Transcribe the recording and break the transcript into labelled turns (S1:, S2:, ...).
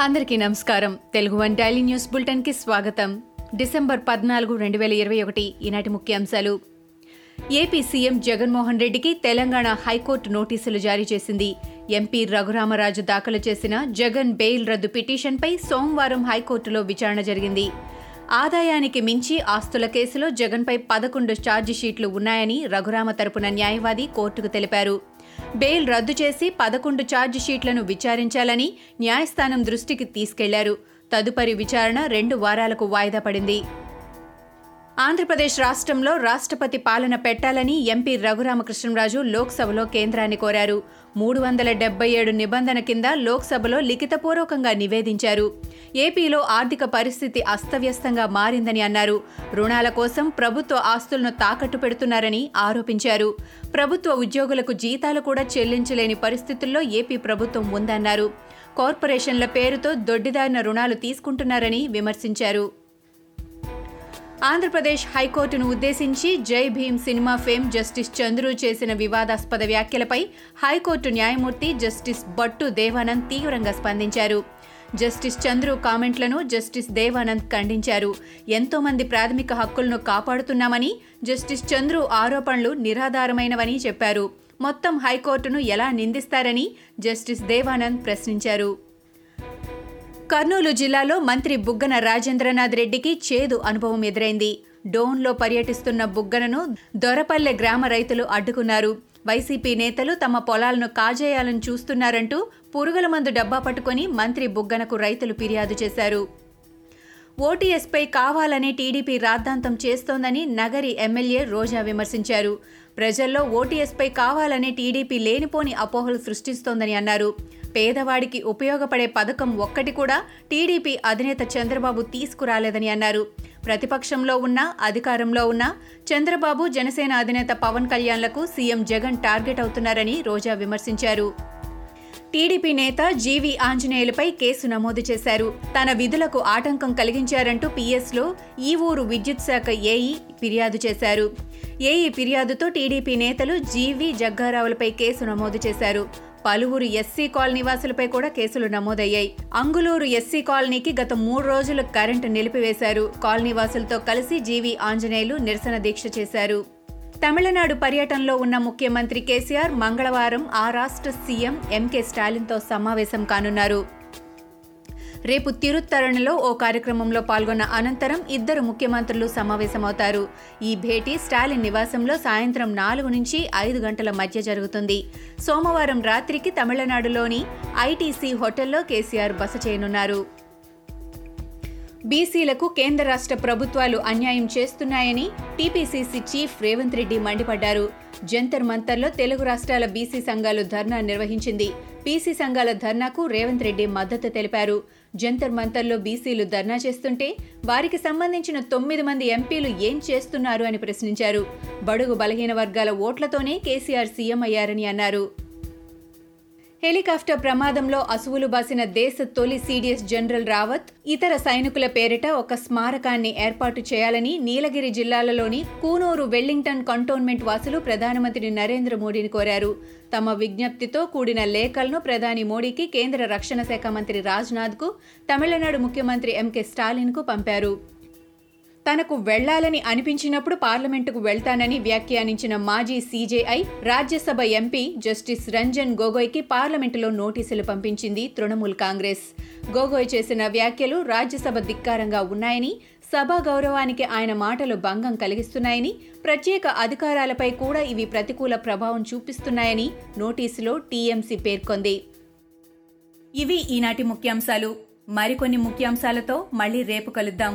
S1: అందరికీ నమస్కారం. Telugu one daily news బులెటిన్కి స్వాగతం. డిసెంబర్ పద్నాలుగు రెండు వేల ఇరవై ఒకటి ఈనాటి ముఖ్యాంశాలు. ఏపీ సీఎం జగన్మోహన్ రెడ్డికి తెలంగాణ హైకోర్టు నోటీసులు జారీ చేసింది. ఎంపీ రఘురామరాజు దాఖలు చేసిన జగన్ బెయిల్ రద్దు పిటిషన్పై సోమవారం హైకోర్టులో విచారణ జరిగింది. ఆదాయానికి మించి ఆస్తుల కేసులో జగన్పై పదకొండు ఛార్జిషీట్లు ఉన్నాయని రఘురామ తరపున న్యాయవాది కోర్టుకు తెలిపారు. బెయిల్ రద్దు చేసి పదకొండు ఛార్జిషీట్లను విచారించాలని న్యాయస్థానం దృష్టికి తీసుకెళ్ళారు. తదుపరి విచారణ రెండు వారాలకు వాయిదా పడింది. ఆంధ్రప్రదేశ్ రాష్ట్రంలో రాష్ట్రపతి పాలన పెట్టాలని ఎంపీ రఘురామకృష్ణరాజు లోక్సభలో కేంద్రాన్ని కోరారు. మూడు వందల డెబ్బై ఏడు నిబంధన కింద లోక్సభలో లిఖితపూర్వకంగా నివేదించారు. ఏపీలో ఆర్థిక పరిస్థితి అస్తవ్యస్తంగా మారిందని అన్నారు. రుణాల కోసం ప్రభుత్వ ఆస్తులను తాకట్టు పెడుతున్నారని ఆరోపించారు. ప్రభుత్వ ఉద్యోగులకు జీతాలు కూడా చెల్లించలేని పరిస్థితుల్లో ఏపీ ప్రభుత్వం ఉందన్నారు. కార్పొరేషన్ల పేరుతో దొడ్డిదారిన రుణాలు తీసుకుంటున్నారని విమర్శించారు. ఆంధ్రప్రదేశ్ హైకోర్టును ఉద్దేశించి Jai Bhim cinema fame justice Chandru చేసిన వివాదాస్పద వ్యాఖ్యలపై హైకోర్టు న్యాయమూర్తి జస్టిస్ బట్టు దేవానంద్ తీవ్రంగా స్పందించారు. జస్టిస్ చంద్రు కామెంట్లను జస్టిస్ దేవానంద్ ఖండించారు. ఎంతోమంది ప్రాథమిక హక్కులను కాపాడుతున్నామని జస్టిస్ చంద్రు ఆరోపణలు నిరాధారమైనవని చెప్పారు. మొత్తం హైకోర్టును ఎలా నిందిస్తారని జస్టిస్ దేవానంద్ ప్రశ్నించారు. కర్నూలు జిల్లాలో మంత్రి బుగ్గన రాజేంద్రనాథ్ రెడ్డికి చేదు అనుభవం ఎదురైంది. డోన్లో పర్యటిస్తున్న బుగ్గనను దొరపల్లె గ్రామ రైతులు అడ్డుకున్నారు. వైసీపీ నేతలు తమ పొలాలను కాజేయాలని చూస్తున్నారంటూ పురుగుల మందు డబ్బా పట్టుకుని మంత్రి బుగ్గనకు రైతులు ఫిర్యాదు చేశారు. ఓటీఎస్పై కావాలనే టీడీపీ రాద్ధాంతం చేస్తోందని నగరి ఎమ్మెల్యే రోజా విమర్శించారు. ప్రజల్లో ఓటీఎస్పై కావాలనే టీడీపీ లేనిపోని అపోహలు సృష్టిస్తోందని అన్నారు. పేదవాడికి ఉపయోగపడే పథకం ఒక్కటి కూడా టీడీపీ అధినేత చంద్రబాబు తీసుకురాలేదని అన్నారు. ప్రతిపక్షంలో ఉన్న అధికారంలో ఉన్న చంద్రబాబు జనసేన అధినేత పవన్ కళ్యాణ్లకు సీఎం జగన్ టార్గెట్ అవుతున్నారని రోజా విమర్శించారు. టీడీపీ నేత జీవి ఆంజనేయులపై కేసు నమోదు చేశారు. తన విధులకు ఆటంకం కలిగించారంటూ పీఎస్లో ఈ ఊరు విద్యుత్ శాఖ ఏఈ ఫిర్యాదు చేశారు. ఏఈ ఫిర్యాదుతో టీడీపీ నేతలు జీవి జగ్గారావులపై కేసు నమోదు చేశారు. పలువురు ఎస్సీ కాలనీ వాసులపై కూడా కేసులు నమోదయ్యాయి. అంగులూరు ఎస్సీ కాలనీకి గత మూడు రోజులు కరెంటు నిలిపివేశారు. కాలనీ వాసులతో కలిసి జీవి ఆంజనేయులు నిరసన దీక్ష చేశారు. తమిళనాడు పర్యటనలో ఉన్న ముఖ్యమంత్రి కేసీఆర్ మంగళవారం ఆ రాష్ట్ర సీఎం ఎంకే స్టాలిన్తో సమావేశం కానున్నారు. రేపు తిరుత్తరణలో ఓ కార్యక్రమంలో పాల్గొన్న అనంతరం ఇద్దరు ముఖ్యమంత్రులు సమావేశమవుతారు. ఈ భేటీ స్టాలిన్ నివాసంలో సాయంత్రం నాలుగు నుంచి ఐదు గంటల మధ్య జరుగుతుంది. సోమవారం రాత్రికి తమిళనాడులోని ఐటీసీ హోటల్లో కేసీఆర్ బస చేయనున్నారు. బీసీలకు కేంద్ర రాష్ట్ర ప్రభుత్వాలు అన్యాయం చేస్తున్నాయని టీపీసీసీ చీఫ్ రేవంత్ రెడ్డి మండిపడ్డారు. జంతర్ మంతర్లో తెలుగు రాష్ట్రాల బీసీ సంఘాలు ధర్నా నిర్వహించింది. బీసీ సంఘాల ధర్నాకు రేవంత్ రెడ్డి మద్దతు తెలిపారు. జంతర్ మంతర్లో బీసీలు ధర్నా చేస్తుంటే వారికి సంబంధించిన తొమ్మిది మంది ఎంపీలు ఏం చేస్తున్నారు అని ప్రశ్నించారు. బడుగు బలహీన వర్గాల ఓట్లతోనే కేసీఆర్ సీఎం అయ్యారని అన్నారు. హెలికాప్టర్ ప్రమాదంలో అసువులు బాసిన దేశ తొలి సీడీఎస్ జనరల్ రావత్ ఇతర సైనికుల పేరిట ఒక స్మారకాన్ని ఏర్పాటు చేయాలని నీలగిరి జిల్లాలలోని కూనూరు వెల్లింగ్టన్ కంటోన్మెంట్ వాసులు ప్రధానమంత్రి నరేంద్ర మోడీని కోరారు. తమ విజ్ఞప్తితో కూడిన లేఖలను ప్రధాని మోడీకి కేంద్ర రక్షణ శాఖ మంత్రి రాజ్నాథ్కు తమిళనాడు ముఖ్యమంత్రి ఎంకే స్టాలిన్కు పంపారు. తనకు వెళ్ళాలని అనిపించినప్పుడు పార్లమెంటుకు వెళ్తానని వ్యాఖ్యానించిన మాజీ CJI Rajya Sabha MP justice Ranjan గొగోయ్కి పార్లమెంటులో నోటీసులు పంపించింది తృణమూల్ కాంగ్రెస్. గొగోయ్ చేసిన వ్యాఖ్యలు రాజ్యసభ ధిక్కారంగా ఉన్నాయని సభా గౌరవానికి ఆయన మాటలు భంగం కలిగిస్తున్నాయని ప్రత్యేక అధికారాలపై కూడా ఇవి ప్రతికూల ప్రభావం చూపిస్తున్నాయని నోటీసులో టీఎంసీ పేర్కొంది. ఇవి ఈనాటి ముఖ్యాంశాలు. మరికొన్ని ముఖ్యాంశాలతో మళ్ళీ రేపు కలుద్దాం.